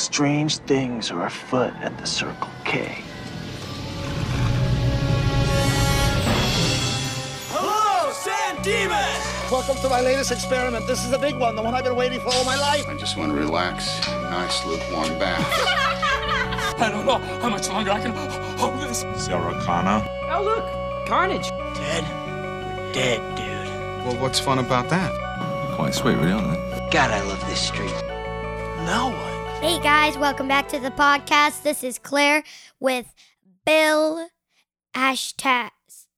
Strange things are afoot at the Circle K. Hello, San Dimas! Welcome to my latest experiment. This is a big one, the one I've been waiting for all my life. I just want to relax. Nice lukewarm bath. I don't know how much longer I can hold this. Sarah Oh, look, Carnage. Dead? We're dead, dude. well, what's fun about that? Quite sweet, really, aren't they? God, I love this street. Now what? Hey guys, welcome back to the podcast. This is Claire with Bill hashtag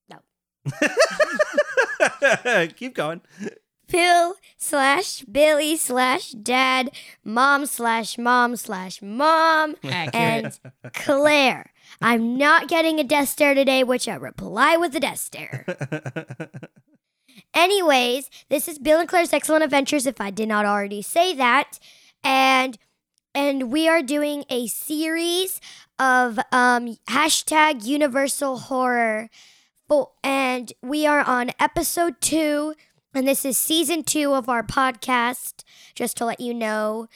no Keep going. Bill slash Billy slash Dad, Mom slash Mom slash Mom, and Claire. I'm not getting a death stare today, which I reply with a death stare. Anyways, this is Bill and Claire's Excellent Adventures. If I did not already say that, and and we are doing a series of um, hashtag Universal Horror, and we are on episode two, and this is season two of our podcast. Just to let you know,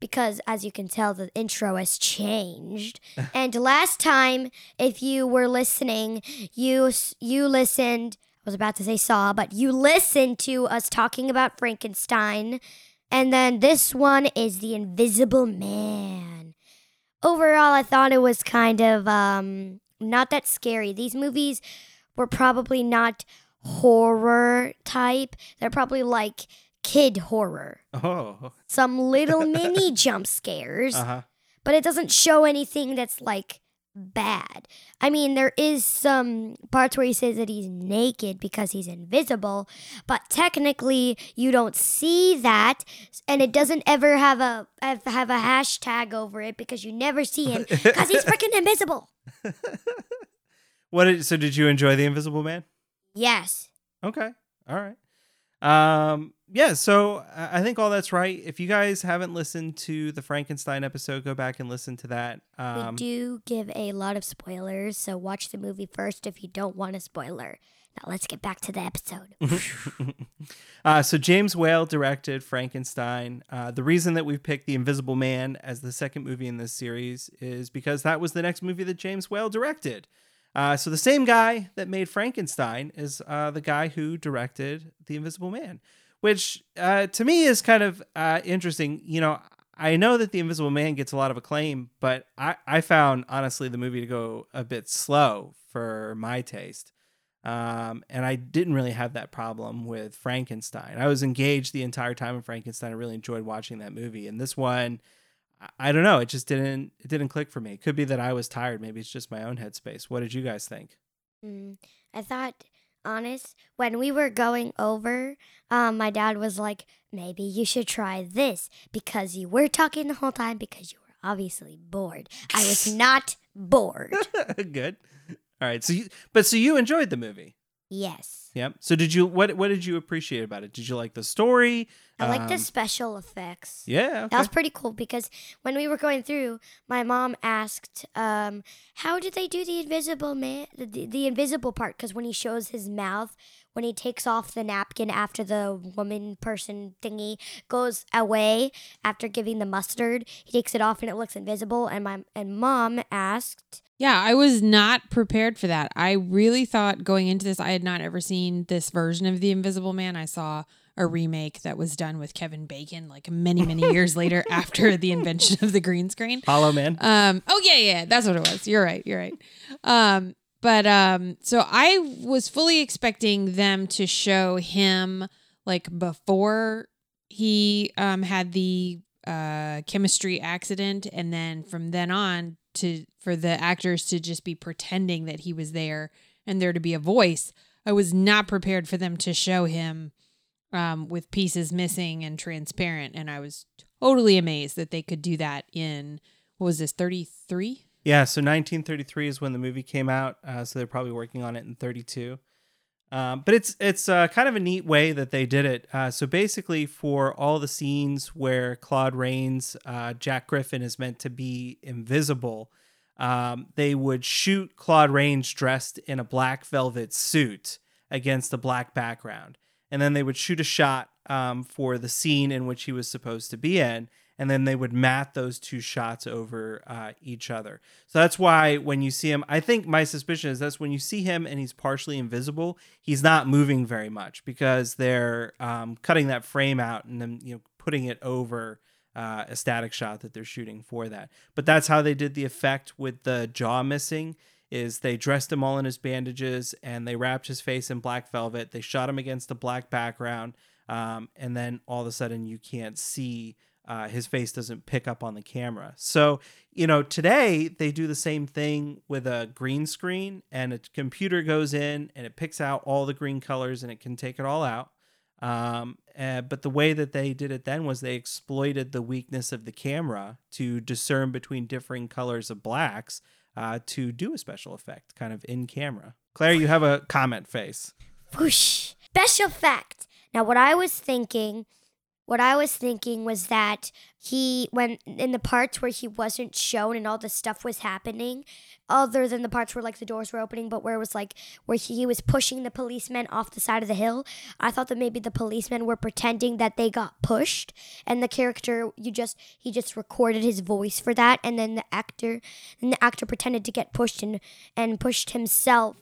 because as you can tell, the intro has changed. and last time, if you were listening, you you listened. I was about to say saw, but you listened to us talking about Frankenstein. And then this one is The Invisible Man. Overall, I thought it was kind of um, not that scary. These movies were probably not horror type, they're probably like kid horror. Oh. Some little mini jump scares, Uh huh. but it doesn't show anything that's like bad. I mean, there is some parts where he says that he's naked because he's invisible, but technically you don't see that, and it doesn't ever have a have, a hashtag over it because you never see him because he's freaking invisible. What? Did, so did you enjoy the Invisible Man? Yes. Okay. All right. Um. Yeah. So I I think all that's right. If you guys haven't listened to the Frankenstein episode, go back and listen to that. Um, we do give a lot of spoilers, so watch the movie first if you don't want a spoiler. Now let's get back to the episode. uh, so James Whale directed Frankenstein. Uh, the reason that we've picked The Invisible Man as the second movie in this series is because that was the next movie that James Whale directed. Uh, so the same guy that made Frankenstein is uh, the guy who directed The Invisible Man, which uh, to me is kind of uh, interesting. You know, I know that The Invisible Man gets a lot of acclaim, but I, I found honestly the movie to go a bit slow for my taste. Um, and I didn't really have that problem with Frankenstein. I was engaged the entire time in Frankenstein. I really enjoyed watching that movie. And this one, I- don't know, it just didn't it didn't click for me. It could be that I was tired. Maybe it's just my own headspace. What did you guys think? Mm, I thought, honest, when we were going over, um, my dad was like, maybe you should try this because you were talking the whole time because you were obviously bored. I was not bored. Good. All right. So you but so you enjoyed the movie. Yes. Yep. So did you what what did you appreciate about it? Did you like the story? I like the Um, special effects. Yeah. That was pretty cool because when we were going through, my mom asked, um, "How did they do the invisible man, the, the, the invisible part?" Because when he shows his mouth, when he takes off the napkin after the woman person thingy goes away after giving the mustard, he takes it off and it looks invisible. And my and mom asked, Yeah, I was not prepared for that. I really thought going into this, I had not ever seen this version of The Invisible Man. I saw a remake that was done with Kevin Bacon like many, many years later after the invention of the green screen. Hollow Man. Um, oh yeah, yeah, that's what it was. You're right. You're right. Um, but um, so I was fully expecting them to show him like before he um had the uh chemistry accident, and then from then on to for the actors to just be pretending that he was there and there to be a voice. I was not prepared for them to show him um, with pieces missing and transparent, and I was totally amazed that they could do that in what was this 33 Yeah, so 1933 is when the movie came out. Uh, so they're probably working on it in 32. Um, but it's it's uh, kind of a neat way that they did it. Uh, so basically, for all the scenes where Claude Rains, uh, Jack Griffin is meant to be invisible, um, they would shoot Claude Rains dressed in a black velvet suit against a black background, and then they would shoot a shot um, for the scene in which he was supposed to be in, and then they would mat those two shots over uh, each other. So that's why when you see him, I think my suspicion is that's when you see him and he's partially invisible, he's not moving very much because they're um, cutting that frame out and then you know putting it over uh, a static shot that they're shooting for that. But that's how they did the effect with the jaw missing. Is they dressed him all in his bandages and they wrapped his face in black velvet. They shot him against a black background, um, and then all of a sudden you can't see uh, his face doesn't pick up on the camera. So, you know, today they do the same thing with a green screen and a computer goes in and it picks out all the green colors and it can take it all out. Um, uh, but the way that they did it then was they exploited the weakness of the camera to discern between differing colors of blacks uh, to do a special effect kind of in camera. Claire, you have a comment face. Whoosh. Special fact. Now, what I was thinking, what I was thinking was that he, when in the parts where he wasn't shown and all this stuff was happening, other than the parts where like the doors were opening, but where it was like where he was pushing the policemen off the side of the hill, I thought that maybe the policemen were pretending that they got pushed, and the character you just he just recorded his voice for that, and then the actor, and the actor pretended to get pushed and and pushed himself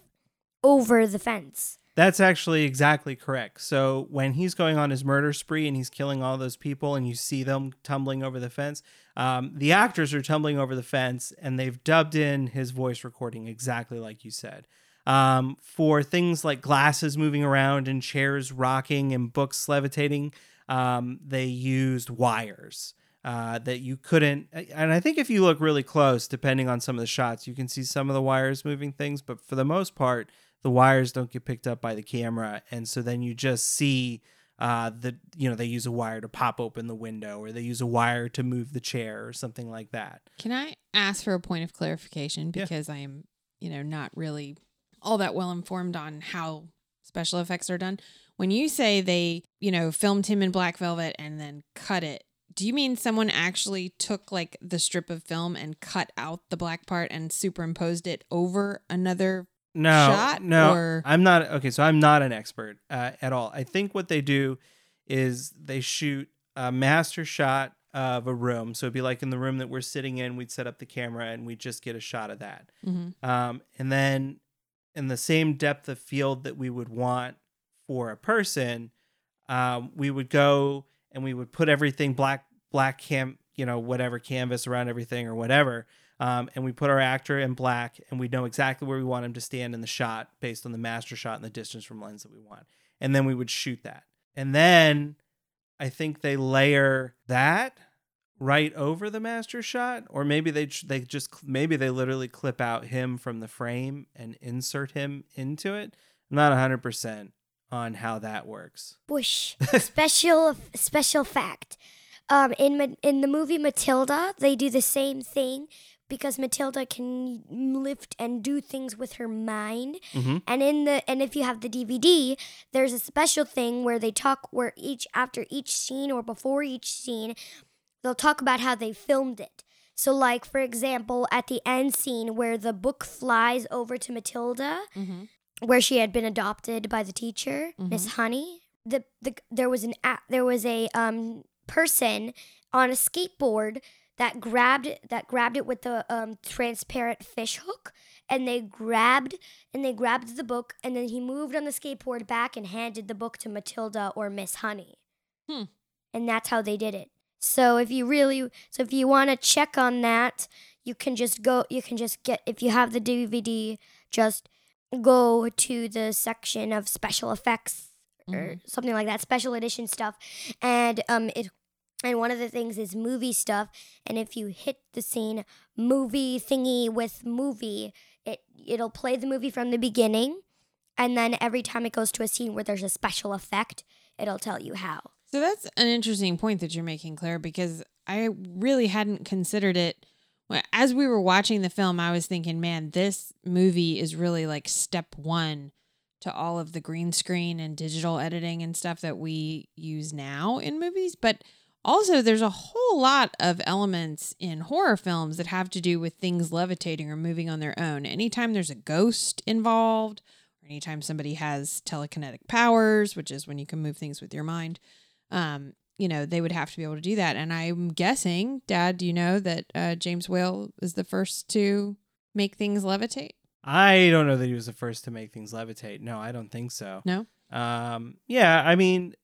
over the fence. That's actually exactly correct. So when he's going on his murder spree and he's killing all those people, and you see them tumbling over the fence, um, the actors are tumbling over the fence, and they've dubbed in his voice recording exactly like you said. Um, for things like glasses moving around and chairs rocking and books levitating, um, they used wires. Uh, that you couldn't, and I think if you look really close, depending on some of the shots, you can see some of the wires moving things, but for the most part, the wires don't get picked up by the camera and so then you just see uh the you know they use a wire to pop open the window or they use a wire to move the chair or something like that Can I ask for a point of clarification Yeah. because I am, you know, not really all that well informed on how special effects are done. When you say they, you know, filmed him in black velvet and then cut it, do you mean someone actually took like the strip of film and cut out the black part and superimposed it over another no shot, no or- i'm not okay so i'm not an expert uh, at all. I think what they do is they shoot a master shot of a room. So it'd be like in the room that we're sitting in we'd set up the camera and we'd just get a shot of that. Mhm. um, and then in the same depth of field that we would want for a person um, we would go and we would put everything black black cam you know whatever canvas around everything or whatever um, and we put our actor in black and we know exactly where we want him to stand in the shot based on the master shot and the distance from lens that we want and then we would shoot that and then i think they layer that right over the master shot or maybe they they just maybe they literally clip out him from the frame and insert him into it i'm not 100% on how that works Whoosh. special special fact. Um, in in the movie Matilda, they do the same thing because Matilda can lift and do things with her mind. Mhm. And in the and if you have the DVD, there's a special thing where they talk where each after each scene or before each scene, they'll talk about how they filmed it. So like for example, at the end scene where the book flies over to Matilda, where she had been adopted by the teacher, Miss Honey. The, the there was an a- there was a um person on a skateboard that grabbed that grabbed it with the um transparent fish hook and they grabbed and they grabbed the book and then he moved on the skateboard back and handed the book to Matilda or Miss Honey. Hmm. And that's how they did it. So if you really so if you want to check on that, you can just go you can just get if you have the DVD just go to the section of special effects or something like that, special edition stuff, and um it and one of the things is movie stuff, and if you hit the scene movie thingy with movie, it it'll play the movie from the beginning, and then every time it goes to a scene where there's a special effect, it'll tell you how. So that's an interesting point that you're making, Claire, because I really hadn't considered it. As we were watching the film, I was thinking, man, this movie is really like step one to all of the green screen and digital editing and stuff that we use now in movies. But also, there's a whole lot of elements in horror films that have to do with things levitating or moving on their own. Anytime there's a ghost involved, or anytime somebody has telekinetic powers, which is when you can move things with your mind, um, you know, they would have to be able to do that. And I'm guessing, Dad, do you know that uh, James Whale is the first to make things levitate? I don't know that he was the first to make things levitate. No, I don't think so. No. Um, yeah, I mean,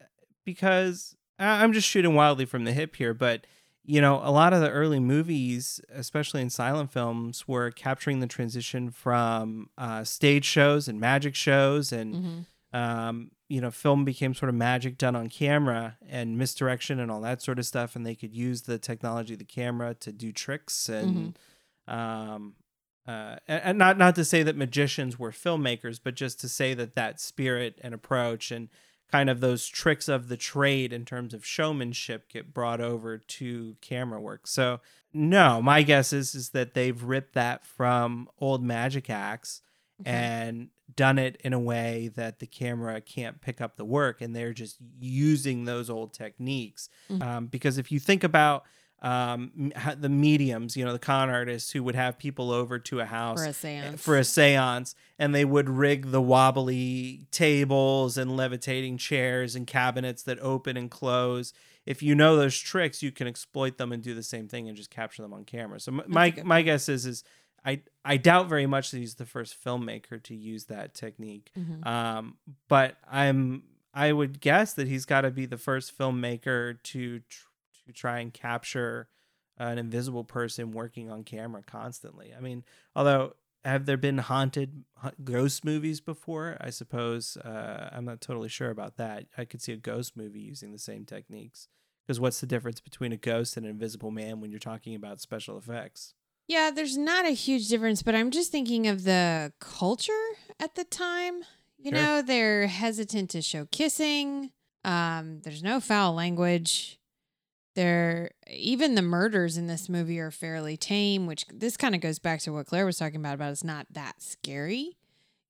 because I'm just shooting wildly from the hip here, but you know, a lot of the early movies, especially in silent films, were capturing the transition from uh, stage shows and magic shows, and Mm-hmm. um, you know, film became sort of magic done on camera and misdirection and all that sort of stuff, and they could use the technology of the camera to do tricks and um, uh, and, and not not to say that magicians were filmmakers, but just to say that that spirit and approach and kind of those tricks of the trade in terms of showmanship get brought over to camera work. So no, my guess is is that they've ripped that from old magic acts and done it in a way that the camera can't pick up the work and they're just using those old techniques. Um, because if you think about um, the mediums you know the con artists who would have people over to a house For a seance. for a seance and they would rig the wobbly tables and levitating chairs and cabinets that open and close if you know those tricks you can exploit them and do the same thing and just capture them on camera so m- my my guess is is I I doubt very much that he's the first filmmaker to use that technique. Mhm. Um, but I'm I would guess that he's got to be the first filmmaker to tr- to try and capture an invisible person working on camera constantly. I mean, although have there been haunted ghost movies before? I suppose uh, I'm not totally sure about that. I could see a ghost movie using the same techniques. Because what's the difference between a ghost and an invisible man when you're talking about special effects? Yeah, there's not a huge difference, but I'm just thinking of the culture at the time. You Sure. know, they're hesitant to show kissing. Um, there's no foul language. There, even the murders in this movie are fairly tame, which this kind of goes back to what Claire was talking about. About it's not that scary.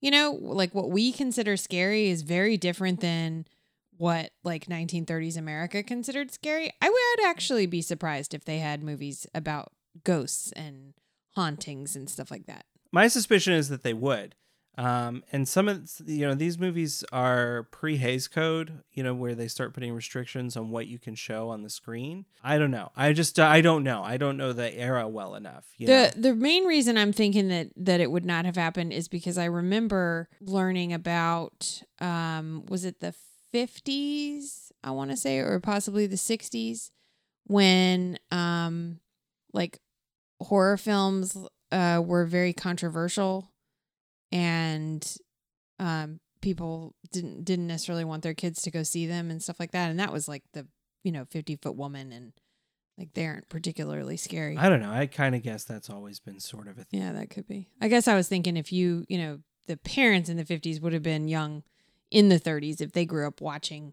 You know, like what we consider scary is very different than what like 1930s America considered scary. I would actually be surprised if they had movies about ghosts and hauntings and stuff like that. My suspicion is that they would. Um, and some of you know these movies are pre Hays Code, you know, where they start putting restrictions on what you can show on the screen. I don't know. I just I don't know. I don't know the era well enough. You know? the the main reason I'm thinking that that it would not have happened is because I remember learning about um was it the 50s I want to say or possibly the 60s when um like horror films uh were very controversial and um people didn't didn't necessarily want their kids to go see them and stuff like that and that was like the you know 50 foot woman and like they aren't particularly scary I don't know. I kind of guess that's always been sort of a thing. yeah, that could be. I guess I was thinking if you, you know, the parents in the 50s would have been young in the 30s if they grew up watching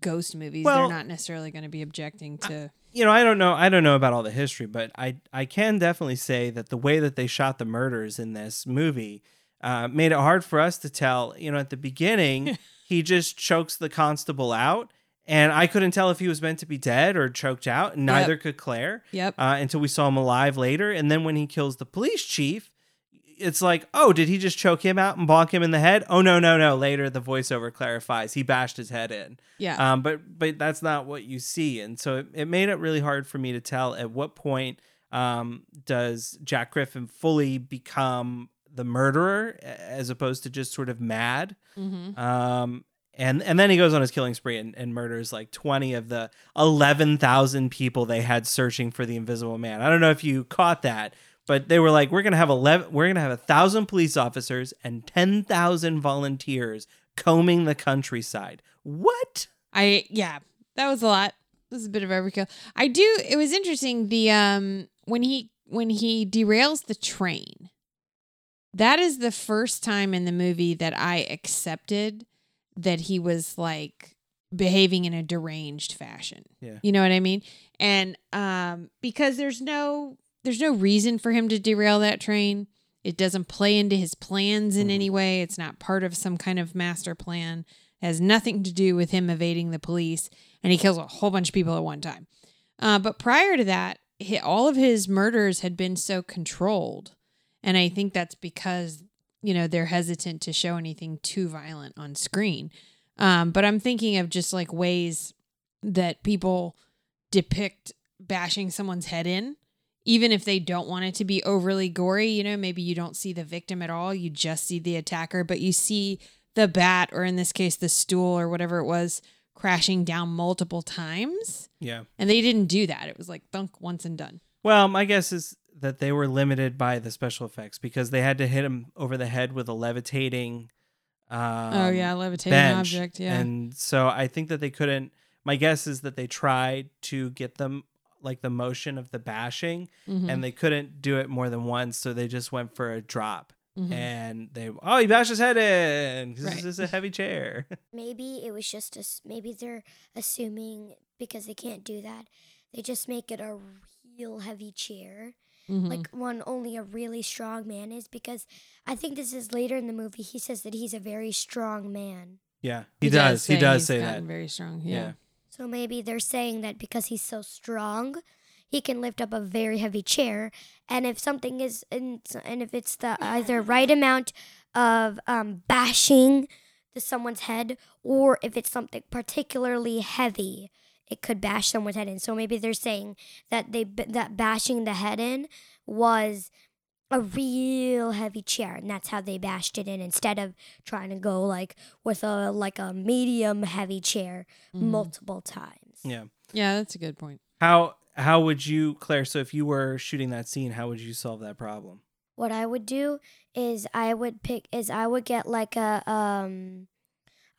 ghost movies, Well- they're not necessarily going to be objecting to you know, I don't know. I don't know about all the history, but I I can definitely say that the way that they shot the murders in this movie uh, made it hard for us to tell. You know, at the beginning, he just chokes the constable out, and I couldn't tell if he was meant to be dead or choked out. And neither could Claire. Yep. Uh, until we saw him alive later, and then when he kills the police chief. It's like, oh, did he just choke him out and bonk him in the head? Oh no, no, no! Later, the voiceover clarifies he bashed his head in. Yeah. Um, but but that's not what you see, and so it, it made it really hard for me to tell at what point um, does Jack Griffin fully become the murderer as opposed to just sort of mad. Mhm. Um, and and then he goes on his killing spree and, and murders like twenty of the eleven thousand people they had searching for the Invisible Man. I don't know if you caught that. But they were like, we're gonna have eleven, we're gonna have a thousand police officers and ten thousand volunteers combing the countryside. What? I yeah, that was a lot. This is a bit of overkill. I do. It was interesting. The um when he when he derails the train. That is the first time in the movie that I accepted that he was like behaving in a deranged fashion. Yeah. You know what I mean? And um because there's no there's no reason for him to derail that train. It doesn't play into his plans in any way. It's not part of some kind of master plan. It has nothing to do with him evading the police, and he kills a whole bunch of people at one time. Uh, but prior to that, all of his murders had been so controlled, and I think that's because you know they're hesitant to show anything too violent on screen. Um, but I'm thinking of just like ways that people depict bashing someone's head in even if they don't want it to be overly gory you know maybe you don't see the victim at all you just see the attacker but you see the bat or in this case the stool or whatever it was crashing down multiple times Yeah. and they didn't do that it was like thunk once and done Well, my guess is that they were limited by the special effects because they had to hit him over the head with a levitating. Um, oh yeah levitating bench. object yeah And so I think that they couldn't. My guess is that they tried to get them like the motion of the bashing, Mhm. and they couldn't do it more than once, so they just went for a drop. Mhm. And they oh he bashed his head in 'cause Right. this is a heavy chair. Maybe it was just a, maybe they're assuming because they can't do that, they just make it a real heavy chair, Mhm. like one only a really strong man is. Because I think this is later in the movie. He says that he's a very strong man. yeah, he, does. He does say gotten that. very strong Yeah. yeah. So maybe they're saying that because he's so strong, he can lift up a very heavy chair, and if something is, in, and if it's the either right amount of um, bashing to someone's head, or if it's something particularly heavy, it could bash someone's head in. So maybe they're saying that they that bashing the head in was a real heavy chair and that's how they bashed it in instead of trying to go like with a like a medium heavy chair multiple times Yeah. yeah that's a good point How how would you, Claire? So if you were shooting that scene, how would you solve that problem? what i would do is i would pick is i would get like a um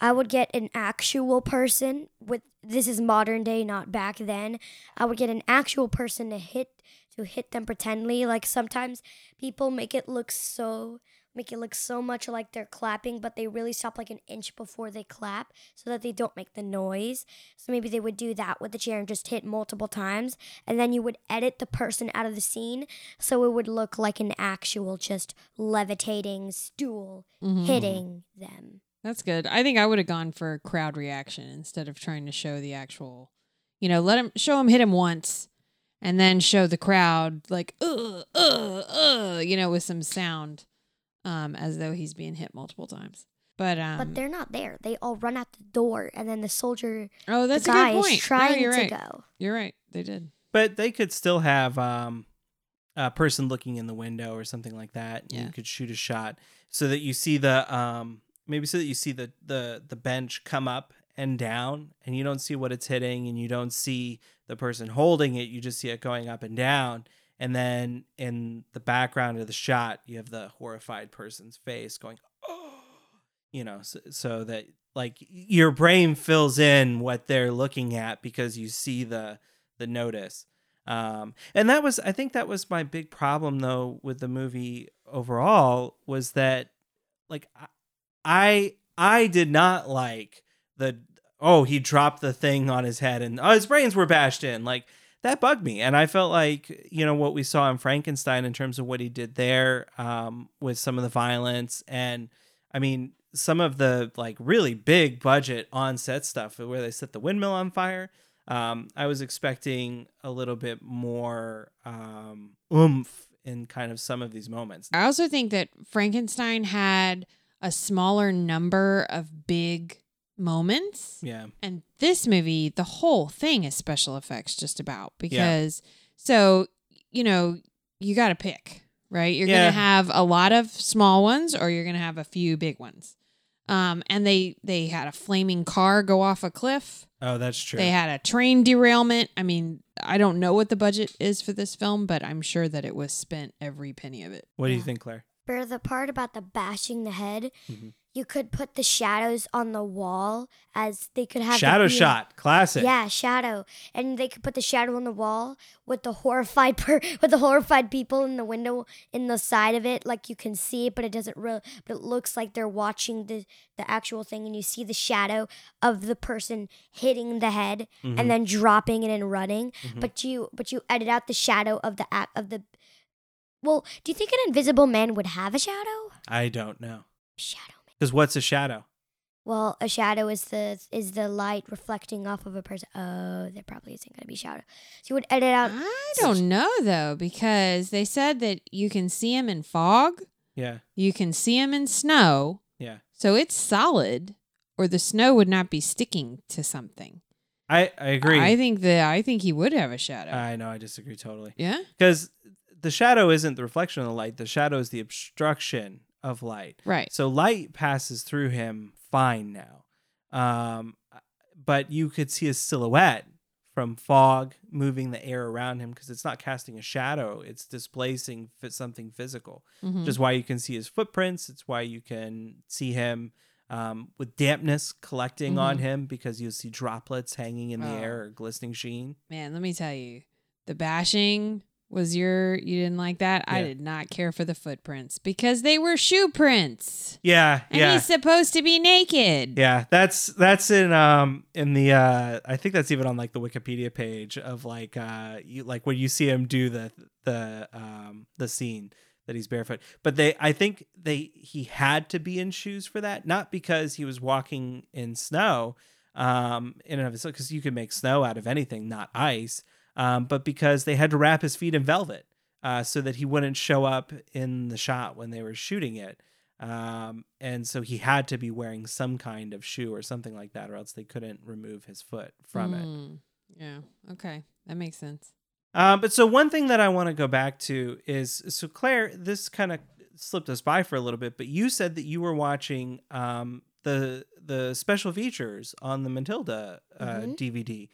i would get an actual person with this is modern day not back then. I would get an actual person to hit to hit them pretendly. Like sometimes people make it look so make it look so much like they're clapping but they really stop like an inch before they clap so that they don't make the noise. So maybe they would do that with the chair and just hit multiple times. And then you would edit the person out of the scene so it would look like an actual just levitating stool Mhm. hitting them That's good. I think I would have gone for crowd reaction instead of trying to show the actual, you know, let him show him hit him once and then show the crowd like, uh, uh, uh, you know, with some sound um, as though he's being hit multiple times. But, um, but they're not there they all run out the door and then the soldier oh, that's the a good point. is trying no, you're to right. go You're right. They did. But they could still have um, a person looking in the window or something like that. Yeah. You could shoot a shot so that you see the um, maybe so that you see the the the bench come up and down, and you don't see what it's hitting, and you don't see the person holding it. You just see it going up and down. And then in the background of the shot, you have the horrified person's face going, oh, you know, so, so that like your brain fills in what they're looking at because you see the the notice. Um, and that was, I think that was my big problem though with the movie overall was that like I, I, did not like the, oh, he dropped the thing on his head and oh, his brains were bashed in. Like that bugged me. And I felt like, you know, what we saw in Frankenstein in terms of what he did there, um, with some of the violence and I mean, some of the like really big budget on set stuff where they set the windmill on fire. Um, I was expecting a little bit more um, oomph in kind of some of these moments. I also think that Frankenstein had a smaller number of big moments. Yeah. And this movie, the whole thing is special effects just about because so, you know, you got to pick, right? You're Yeah. going to have a lot of small ones or you're going to have a few big ones. Um and they they had a flaming car go off a cliff. Oh, that's true. They had a train derailment. I mean, I don't know what the budget is for this film, but I'm sure that it was spent every penny of it. what do you think, Claire? For the part about the bashing the head, Mhm. you could put the shadows on the wall as they could have Shadow shot, classic. Yeah, shadow, and they could put the shadow on the wall with the horrified per- with the horrified people in the window in the side of it, like you can see it, but it doesn't real. But it looks like they're watching the the actual thing, and you see the shadow of the person hitting the head Mhm. and then dropping it and running. Mhm. But you but you edit out the shadow of the act of the. Well, do you think an invisible man would have a shadow? I don't know. Shadow. Because what's a shadow? Well, a shadow is the is the light reflecting off of a person. Oh, there probably isn't going to be shadow. So you would edit out. I don't know though, because they said that you can see him in fog, Yeah. you can see him in snow, Yeah. so it's solid, or the snow would not be sticking to something. I I agree. I think that I think he would have a shadow. I know. I disagree totally. yeah. because the shadow isn't the reflection of the light. The shadow is the obstruction of light. Right. So light passes through him fine now. Um, but you could see a silhouette from fog moving the air around him because it's not casting a shadow; it's displacing something physical. Mhm. Which is why you can see his footprints. It's why you can see him um, with dampness collecting on Mhm. him because you'll see droplets hanging in the Oh. air or glistening sheen. Man, let me tell you, the bashing was your you didn't like that. I did not care for the footprints because they were shoe prints. Yeah, And yeah. he's supposed to be naked. Yeah, that's that's in um in the uh I think that's even on like the Wikipedia page of like uh you like when you see him do the the um the scene that he's barefoot. But they I think they he had to be in shoes for that, not because he was walking in snow um in and of itself because you can make snow out of anything, not ice. Um, but because they had to wrap his feet in velvet uh, so that he wouldn't show up in the shot when they were shooting it. Um, and so he had to be wearing some kind of shoe or something like that, or else they couldn't remove his foot from it. Mm, Yeah. Okay. That makes sense. Um, but so one thing that I want to go back to is so Claire, this kind of slipped us by for a little bit, but you said that you were watching um, the the special features on the Matilda uh, Mhm. DVD.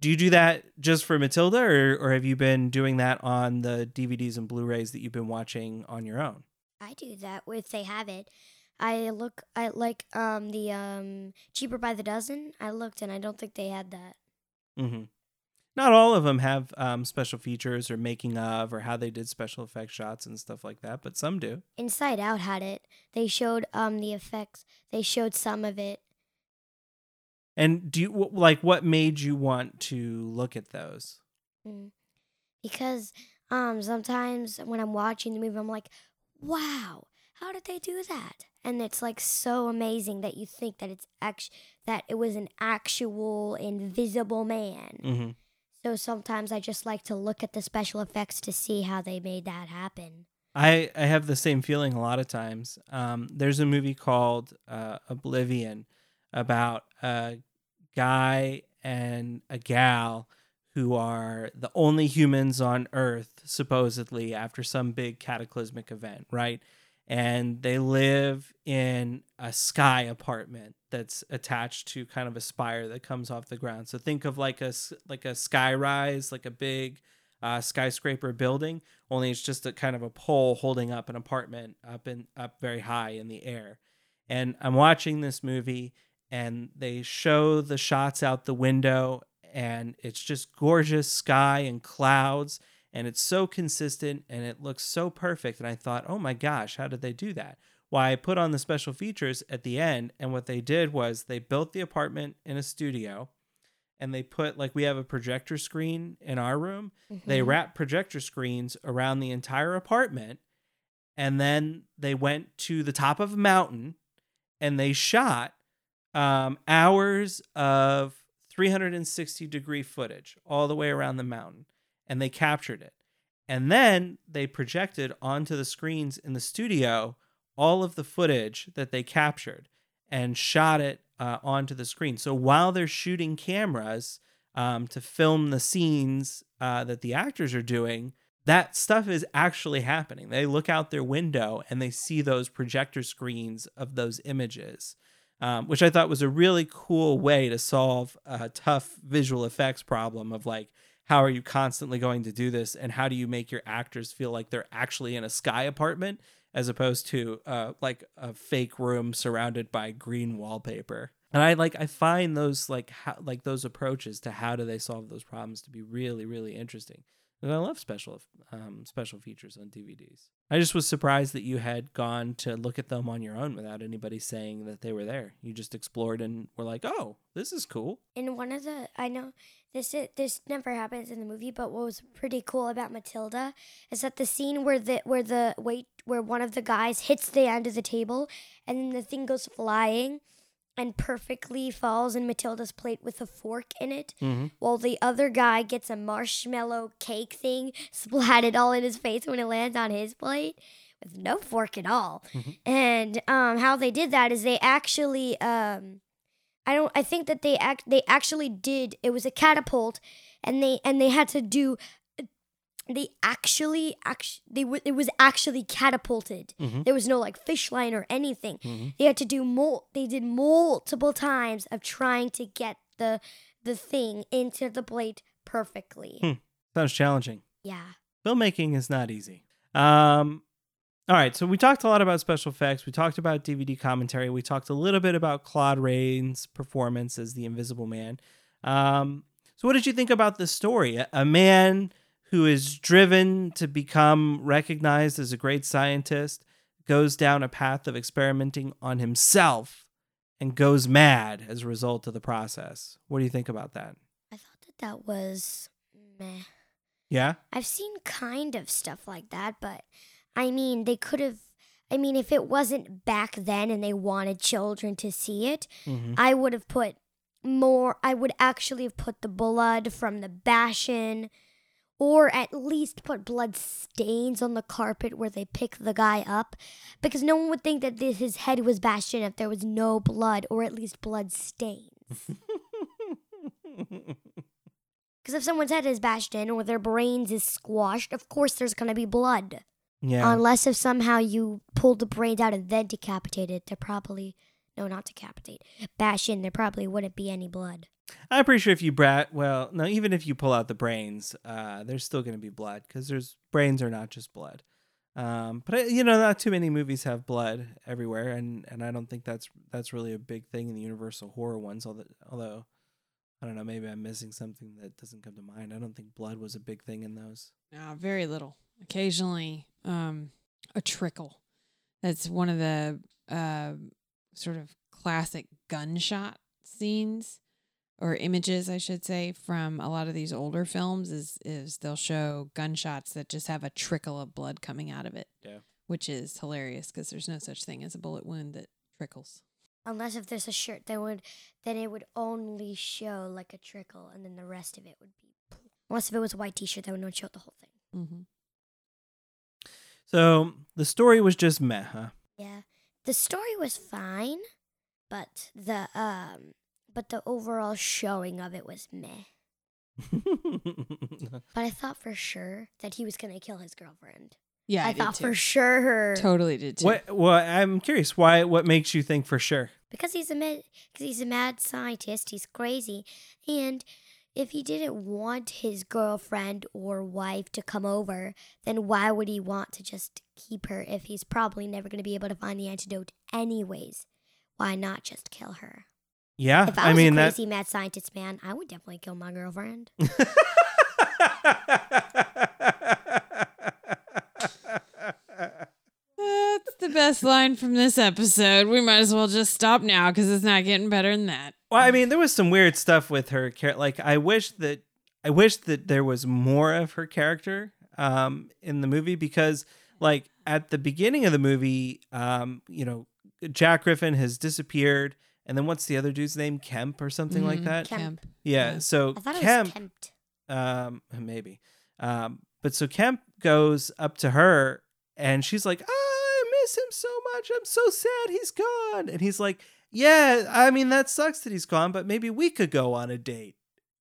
Do you do that just for Matilda, or or have you been doing that on the DVDs and Blu-rays that you've been watching on your own? I do that if they have it. I look I like um the um cheaper by the dozen. I looked and I don't think they had that. Mm-hmm. Not all of them have um, special features or making of or how they did special effect shots and stuff like that, but some do. Inside Out had it. They showed um the effects. They showed some of it. And do you like what made you want to look at those? Mm. Because um sometimes when I'm watching the movie I'm like, "Wow, how did they do that?" And it's like so amazing that you think that it's act- that it was an actual invisible man. Mm-hmm. So sometimes I just like to look at the special effects to see how they made that happen. I I have the same feeling a lot of times. Um, there's a movie called uh, Oblivion about a guy and a gal who are the only humans on Earth supposedly after some big cataclysmic event, right? And they live in a sky apartment that's attached to kind of a spire that comes off the ground. So think of like a like a sky rise, like a big uh, skyscraper building, only it's just a kind of a pole holding up an apartment up in up very high in the air. And I'm watching this movie and they show the shots out the window and it's just gorgeous sky and clouds and it's so consistent and it looks so perfect and I thought, "Oh my gosh, how did they do that?" Why I put on the special features at the end and what they did was they built the apartment in a studio and they put like we have a projector screen in our room they Mhm. wrapped projector screens around the entire apartment and then they went to the top of a mountain and they shot um, hours of 360 degree footage all the way around the mountain and they captured it and then they projected onto the screens in the studio all of the footage that they captured and shot it uh, onto the screen. So while they're shooting cameras um, to film the scenes uh, that the actors are doing, that stuff is actually happening. They look out their window and they see those projector screens of those images, um, which I thought was a really cool way to solve a tough visual effects problem of like, how are you constantly going to do this and how do you make your actors feel like they're actually in a sky apartment as opposed to uh, like a fake room surrounded by green wallpaper. And I like I find those like how, like those approaches to how do they solve those problems to be really really interesting. And I love special um, special features on DVDs. I just was surprised that you had gone to look at them on your own without anybody saying that they were there. You just explored and were like, "Oh, this is cool." in one of the I know this is, this never happens in the movie, but what was pretty cool about Matilda is that the scene where the where the wait where one of the guys hits the end of the table and then the thing goes flying and perfectly falls in Matilda's plate with a fork in it, Mm-hmm. while the other guy gets a marshmallow cake thing splatted all in his face when it lands on his plate with no fork at all. And um, how they did that is they actually um, I don't. I think that they act. They actually did. It was a catapult, and they and they had to do. They actually, actually, they w- it was actually catapulted. There was no like fish line or anything. They had to do more. They did multiple times of trying to get the the thing into the blade perfectly. Sounds challenging. Yeah. filmmaking is not easy. Um, all right, so we talked a lot about special effects. We talked about DVD commentary. We talked a little bit about Claude Rains' performance as the Invisible Man. Um, so, what did you think about the story? A, a man who is driven to become recognized as a great scientist goes down a path of experimenting on himself and goes mad as a result of the process. What do you think about that? I thought that that was meh. Yeah. I've seen kind of stuff like that, but I mean, they could have. I mean, if it wasn't back then and they wanted children to see it, Mhm. I would have put more. I would actually have put the blood from the bashin, or at least put blood stains on the carpet where they pick the guy up, because no one would think that this, his head was bashed in if there was no blood or at least blood stains. Because if someone's head is bashed in or their brains is squashed, of course there's going to be blood. Yeah. Unless if somehow you pulled the brains out and then decapitated, there probably no, not decapitate, bash in. There probably wouldn't be any blood. I'm pretty sure if you brat, well, no, even if you pull out the brains, uh, there's still going to be blood because there's brains are not just blood. Um, but uh, you know, not too many movies have blood everywhere, and and I don't think that's that's really a big thing in the Universal horror ones. Although, although I don't know, maybe I'm missing something that doesn't come to mind. I don't think blood was a big thing in those. No, very little. Occasionally, um, a trickle. That's one of the uh, sort of classic gunshot scenes or images, I should say, from a lot of these older films. Is is they'll show gunshots that just have a trickle of blood coming out of it. Yeah. which is hilarious because there's no such thing as a bullet wound that trickles. Unless if there's a shirt, then would then it would only show like a trickle, and then the rest of it would be. Unless if it was a white T-shirt, that would not show the whole thing. Mm-hmm. So the story was just meh, huh? Yeah, the story was fine, but the um, but the overall showing of it was meh. But I thought for sure that he was gonna kill his girlfriend. Yeah, I, I, did thought too. for sure Totally did too. what? Well, I'm curious. Why? What makes you think for sure? because he's a mad, because he's a mad scientist. He's crazy, and if he didn't want his girlfriend or wife to come over, then why would he want to just keep her if he's probably never going to be able to find the antidote anyways? Why not just kill her? Yeah, If I was mean a that. crazy mad scientist man, I would definitely kill my girlfriend. That's the best line from this episode. We might as well just stop now because it's not getting better than that. Well, I mean, there was some weird stuff with her. character. Like, I wish that I wish that there was more of her character um, in the movie because, like, at the beginning of the movie, um, you know, Jack Griffin has disappeared, and then what's the other dude's name? Kemp or something like Mhm. that. Kemp. Yeah. Yeah. So I thought it Kemp, um, maybe. Um, but so Kemp goes up to her and she's like, I miss him so much. I'm so sad he's gone. And he's like, Yeah, I mean, that sucks that he's gone, but maybe we could go on a date.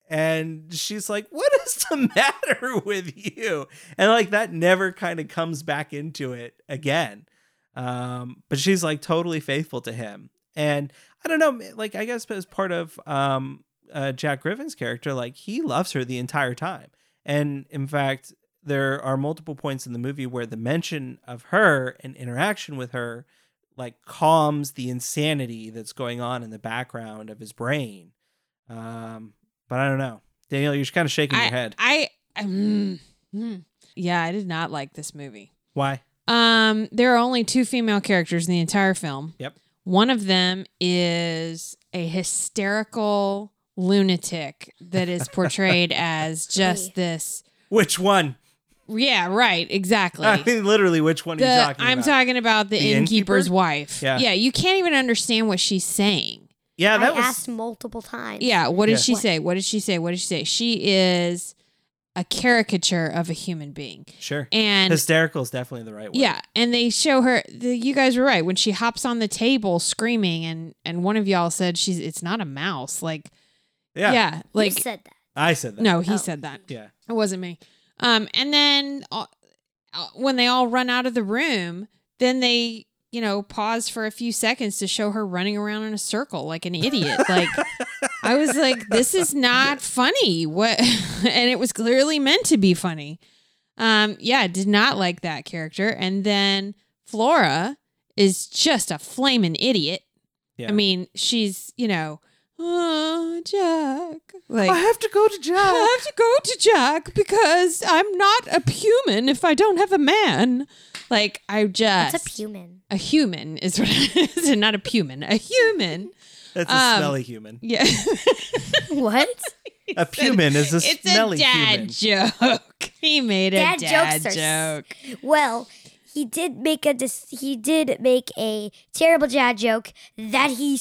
And she's like, What is the matter with you? And like that never kind of comes back into it again. Um, but she's like totally faithful to him. And I don't know, like I guess as part of um uh, Jack Griffin's character, like he loves her the entire time. And in fact, there are multiple points in the movie where the mention of her and interaction with her like calms the insanity that's going on in the background of his brain. Um, but I don't know. Daniel, you're just kind of shaking I, your head. I, I mm. yeah, I did not like this movie. Why? Um, there are only two female characters in the entire film. Yep. One of them is a hysterical lunatic that is portrayed as just this. Which one? Yeah, right. Exactly. I mean, literally, which one are you talking about. I'm about? talking about the, The innkeeper's innkeeper? wife. Yeah. Yeah, you can't even understand what she's saying. yeah, that I was asked multiple times. Yeah, what did Yeah. she What? say? What did she say? What did she say? She is a caricature of a human being. Sure. And Hysterical is definitely the right word. yeah, and they show her. The, you guys were right when she hops on the table screaming, and and one of y'all said she's it's not a mouse. Like Yeah. yeah, like Who said that? I said that. no, he Oh. said that. Yeah. It wasn't me. Um, and then uh, uh, when they all run out of the room, then they, you know, pause for a few seconds to show her running around in a circle like an idiot. like, I was like, this is not funny. What? and it was clearly meant to be funny. Um, yeah, did not like that character. And then Flora is just a flaming idiot. Yeah. I mean, she's, you know, oh, Jack. Like, I have to go to Jack. I have to go to Jack because I'm not a human if I don't have a man. Like I just What's a human? a human is what it is, and not a human. A human. That's a Um, smelly human. Yeah. What? A human is a it's a smelly dad human. joke. He made a Dad dad, jokes are joke. Well, he did make a dis- he did make a terrible dad joke that he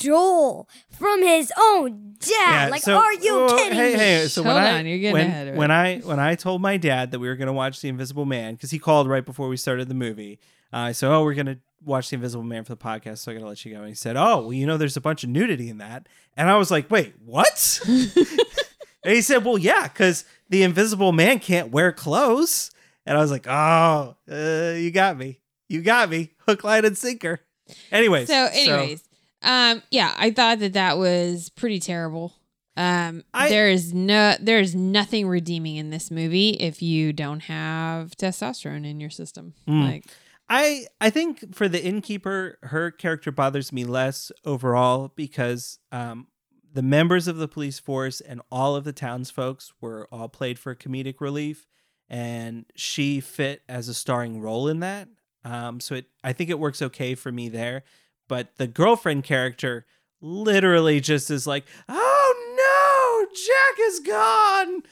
stole from his own dad. like, so- are you oh, kidding hey, me? Hey, so when Hold I you're getting when, ahead of it. when I when I told my dad that we were going to watch The Invisible Man because he called right before we started the movie, uh, I said, "Oh, we're going to watch The Invisible Man for the podcast, so I got to let you go." And he said, "Oh, well, you know, there's a bunch of nudity in that," and I was like, "Wait, what?" and he said, "Well, yeah, because the Invisible Man can't wear clothes," and I was like, "Oh, uh, you got me, you got me, hook, line, and sinker." Anyways, So, anyways, um, yeah, I thought that that was pretty terrible. Um, I- there is no, there is nothing redeeming in this movie if you don't have testosterone in your system. Mm. Like, I I think for the innkeeper, her character bothers me less overall because um, the members of the police force and all of the townsfolks were all played for comedic relief, and she fit as a starring role in that. Um, so it I think it works okay for me there. But the girlfriend character literally just is like, oh no, Jack is gone.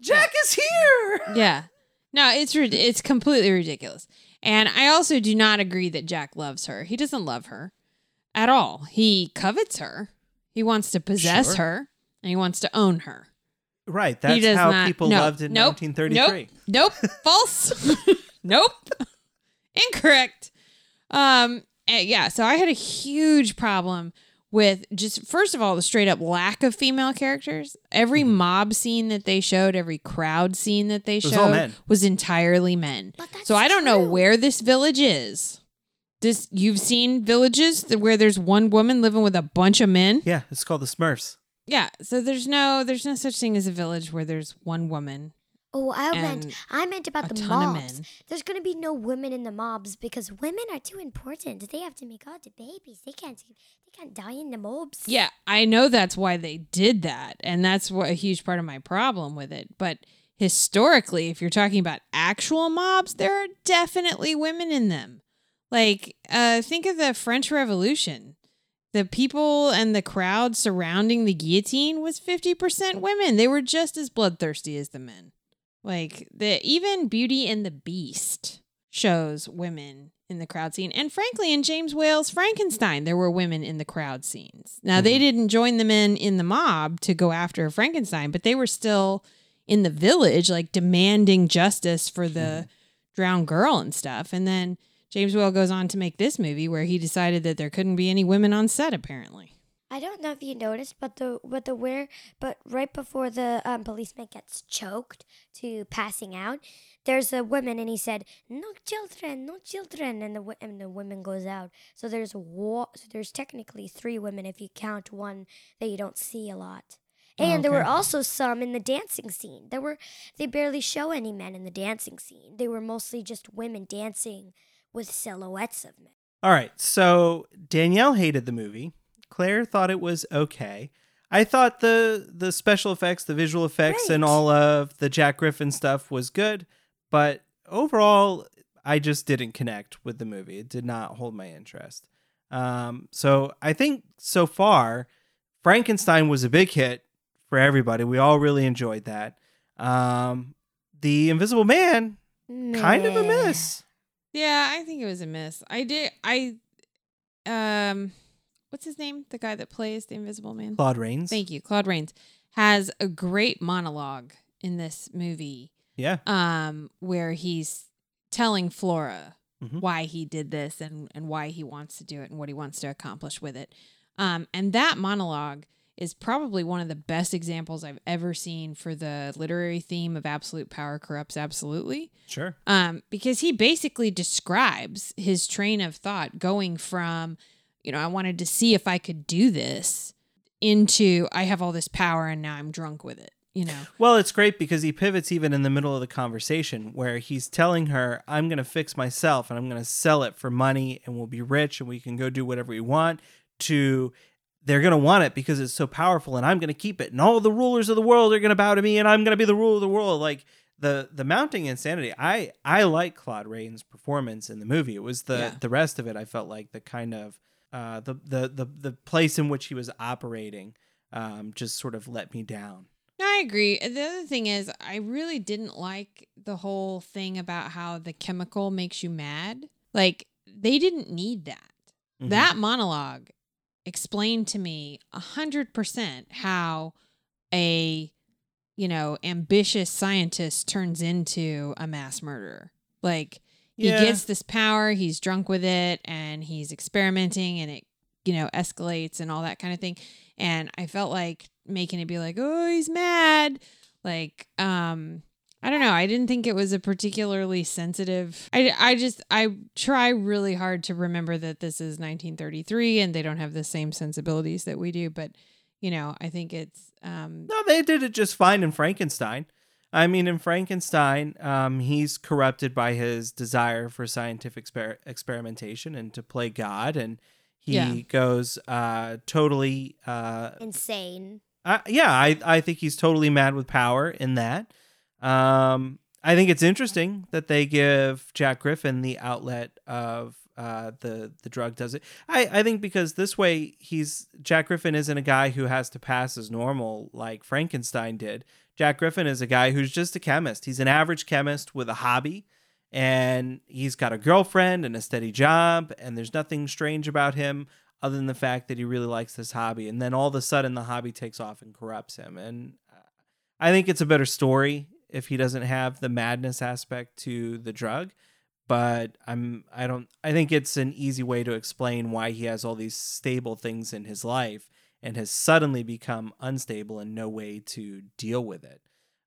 Jack is here. yeah, no, it's it's completely ridiculous. And I also do not agree that Jack loves her. He doesn't love her at all. He covets her. He wants to possess Sure. her, and he wants to own her. Right, that's how not- people no, loved in nope, 1933. Nope. Nope. False. nope. Incorrect. Um eh, yeah, so I had a huge problem with just first of all the straight up lack of female characters. Every mob scene that they showed, every crowd scene that they Mm-hmm. was all showed men. was entirely men. But that's So I don't know where this village is. This you've seen villages where there's one woman living with a bunch of men? Yeah, it's called the Smurfs. Yeah, so there's no there's no such thing as a village where there's one woman. Oh, I meant I meant about the mobs. There's gonna be no women in the mobs because women are too important. They have to make all the babies. They can't. They can't die in the mobs. Yeah, I know that's why they did that, and that's what a huge part of my problem with it. But historically, if you're talking about actual mobs, there are definitely women in them. Like, uh, think of the French Revolution. The people and the crowd surrounding the guillotine was 50% women. They were just as bloodthirsty as the men. Like the even Beauty and the Beast shows women in the crowd scene. And frankly, in James Whale's Frankenstein, there were women in the crowd scenes. Now they mm-hmm. didn't join the men in the mob to go after Frankenstein, but they were still in the village, like demanding justice for the mm-hmm. drowned girl and stuff. And then James Whale goes on to make this movie where he decided that there couldn't be any women on set, apparently. I don't know if you noticed, but the but the where but right before the um, policeman gets choked to passing out, there's a woman and he said, "No children, no children," and the and the woman goes out. So there's wa- so there's technically three women if you count one that you don't see a lot. And there were also some in the dancing scene. There were they barely show any men in the dancing scene. They were mostly just women dancing with silhouettes of men. All right. So Danielle hated the movie. Claire thought it was okay. I thought the the special effects, the visual effects, and all of the Jack Griffin stuff was good, but overall, I just didn't connect with the movie. It did not hold my interest. Um, so I think so far, Frankenstein was a big hit for everybody. We all really enjoyed that. Um, the Invisible Man, kind of a miss. Yeah, I think it was a miss. I did. I, um, what's his name? The guy that plays the Invisible Man. Claude Rains. Thank you, Claude Rains has a great monologue in this movie Yeah. um, where he's telling Flora Mhm. why he did this and, and why he wants to do it and what he wants to accomplish with it. Um, and that monologue is probably one of the best examples I've ever seen for the literary theme of absolute power corrupts absolutely. Sure. Um, because he basically describes his train of thought going from, you know, I wanted to see if I could do this into I have all this power and now I'm drunk with it, you know. Well, it's great because he pivots even in the middle of the conversation where he's telling her, I'm going to fix myself and I'm going to sell it for money and we'll be rich and we can go do whatever we want, to they're going to want it because it's so powerful and I'm going to keep it and all the rulers of the world are going to bow to me and I'm going to be the ruler of the world. Like the the mounting insanity. I I like Claude Rains' performance in the movie. It was the Yeah. the rest of it I felt like the kind of uh the the the, the place in which he was operating um just sort of let me down. I agree. The other thing is, I really didn't like the whole thing about how the chemical makes you mad. Like, they didn't need that. Mhm. That monologue explained to me a hundred percent how a, you know, ambitious scientist turns into a mass murderer. Like, he Yeah. gets this power, he's drunk with it, and he's experimenting, and it, you know, escalates and all that kind of thing. And I felt like making it be like, oh, he's mad. Like, um, I don't know. I didn't think it was a particularly sensitive. I, I just, I try really hard to remember that this is 1933 and they don't have the same sensibilities that we do. But, you know, I think it's, um, No, they did it just fine in Frankenstein. I mean, in Frankenstein, um, he's corrupted by his desire for scientific exper- experimentation and to play God, and he Yeah. goes uh, totally. Uh, Insane. uh, yeah, I, I think he's totally mad with power in that. Um, I think it's interesting that they give Jack Griffin the outlet of uh, the the drug does it. I, I think because this way he's Jack Griffin isn't a guy who has to pass as normal like Frankenstein did. Jack Griffin is a guy who's just a chemist. He's an average chemist with a hobby and he's got a girlfriend and a steady job and there's nothing strange about him other than the fact that he really likes this hobby. And then all of a sudden the hobby takes off and corrupts him. And uh, i think it's a better story if he doesn't have the madness aspect to the drug but i'm i don't i think it's an easy way to explain why he has all these stable things in his life and has suddenly become unstable and no way to deal with it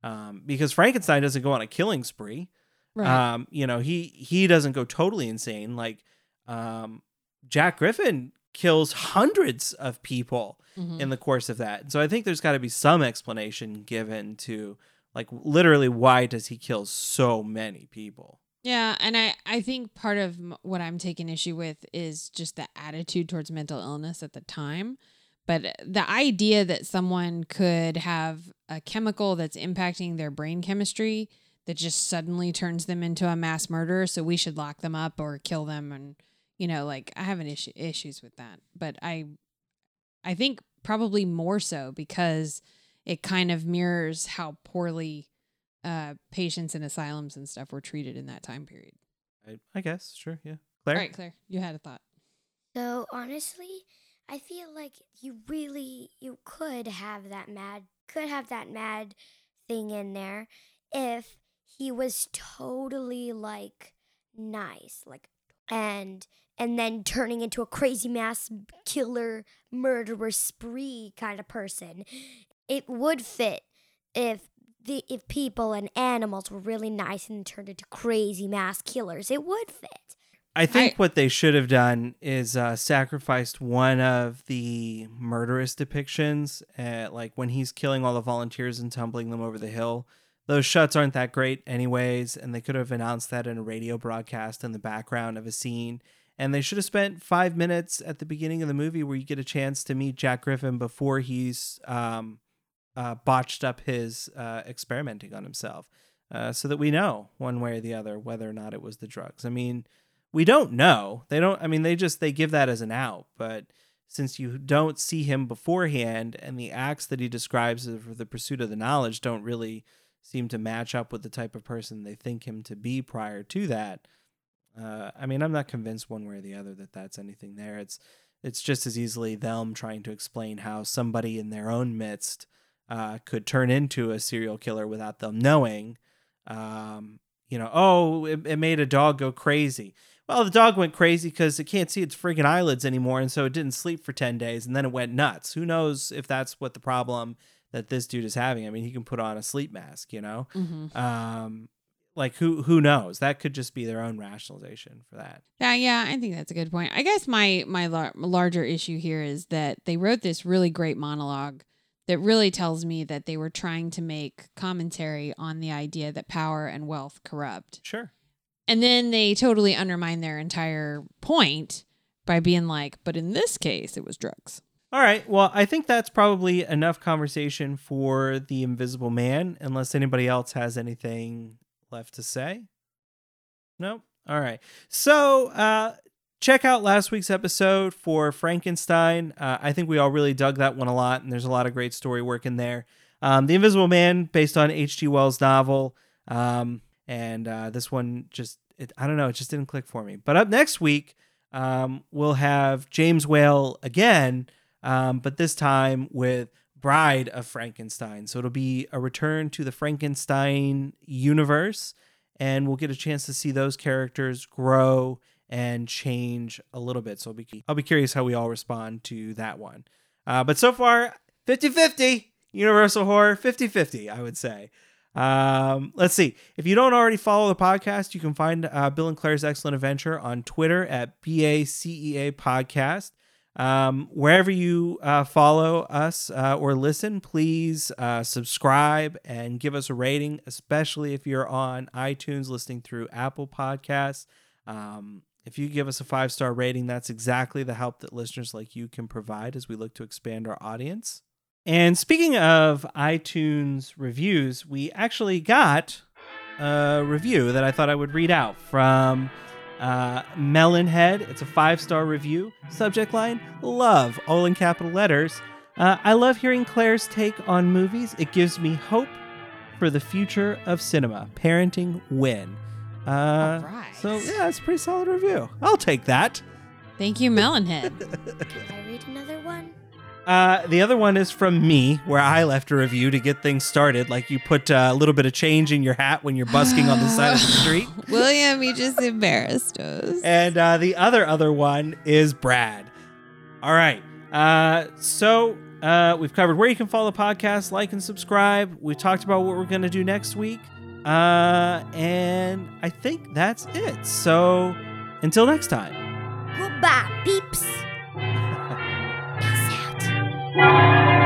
um, because frankenstein doesn't go on a killing spree right. um, you know, he he doesn't go totally insane. Like um, Jack Griffin kills hundreds of people Mhm. in the course of that. So I think there's got to be some explanation given to like literally why does he kill so many people? Yeah, and I I think part of what I'm taking issue with is just the attitude towards mental illness at the time. But the idea that someone could have a chemical that's impacting their brain chemistry that just suddenly turns them into a mass murderer, so we should lock them up or kill them, and you know, like I have an issue issues with that. But I, I think probably more so because it kind of mirrors how poorly uh, patients in asylums and stuff were treated in that time period. I, I guess sure, yeah. Claire, All right, Claire, you had a thought. So honestly, I feel like you really you could have that mad could have that mad thing in there if he was totally like nice, like and and then turning into a crazy mass killer murderer spree kind of person. It would fit if the if people and animals were really nice and turned into crazy mass killers. It would fit. I think I- what they should have done is uh, sacrificed one of the murderous depictions, uh, like when he's killing all the volunteers and tumbling them over the hill. Those shots aren't that great, anyways, and they could have announced that in a radio broadcast in the background of a scene. And they should have spent five minutes at the beginning of the movie where you get a chance to meet Jack Griffin before he's um, uh, botched up his uh, experimenting on himself, uh, so that we know one way or the other whether or not it was the drugs. I mean, we don't know. They don't. I mean, they just they give that as an out, but since you don't see him beforehand, and the acts that he describes for the pursuit of the knowledge don't really seem to match up with the type of person they think him to be prior to that. Uh, I mean, I'm not convinced one way or the other that that's anything there. It's it's just as easily them trying to explain how somebody in their own midst uh, could turn into a serial killer without them knowing. Um, you know, oh, it, it made a dog go crazy. Well, the dog went crazy because it can't see its freaking eyelids anymore, and so it didn't sleep for 10 days, and then it went nuts. Who knows if that's what the problem that this dude is having? I mean, he can put on a sleep mask, you know? Mm-hmm. Um, like who who knows? That could just be their own rationalization for that. Yeah, yeah, I think that's a good point. I guess my my lar- larger issue here is that they wrote this really great monologue that really tells me that they were trying to make commentary on the idea that power and wealth corrupt. Sure. And then they totally undermine their entire point by being like, but in this case, it was drugs. All right. Well, I think that's probably enough conversation for the Invisible Man, unless anybody else has anything left to say. Nope. All right. So, uh, check out last week's episode for Frankenstein. Uh, I think we all really dug that one a lot, and there's a lot of great story work in there. Um, the Invisible Man, based on H.G. Wells' novel, um, and uh, this one just, it, I don't know, it just didn't click for me. But up next week, um, we'll have James Whale again, um, but this time with Bride of Frankenstein. So it'll be a return to the Frankenstein universe, and we'll get a chance to see those characters grow and change a little bit. So I'll be, I'll be curious how we all respond to that one. Uh, but so far, 50 50, Universal Horror 50 50, I would say. Um, let's see. If you don't already follow the podcast, you can find uh, Bill and Claire's Excellent Adventure on Twitter at BACEA Podcast. Um, wherever you uh, follow us uh, or listen, please uh, subscribe and give us a rating, especially if you're on iTunes listening through Apple Podcasts. Um, if you give us a five star rating, that's exactly the help that listeners like you can provide as we look to expand our audience. And speaking of iTunes reviews, we actually got a review that I thought I would read out from uh, Melonhead. It's a five star review. Subject line Love, all in capital letters. Uh, I love hearing Claire's take on movies. It gives me hope for the future of cinema. Parenting win. Uh, All right. So, yeah, it's a pretty solid review. I'll take that. Thank you, Melonhead. Can I read another one? Uh, the other one is from me, where I left a review to get things started. Like you put uh, a little bit of change in your hat when you're busking on the side of the street. William, you just embarrassed us. And uh, the other other one is Brad. All right. Uh, so uh, we've covered where you can follow the podcast, like and subscribe. We talked about what we're going to do next week. Uh, and I think that's it. So until next time. Goodbye, peeps. Música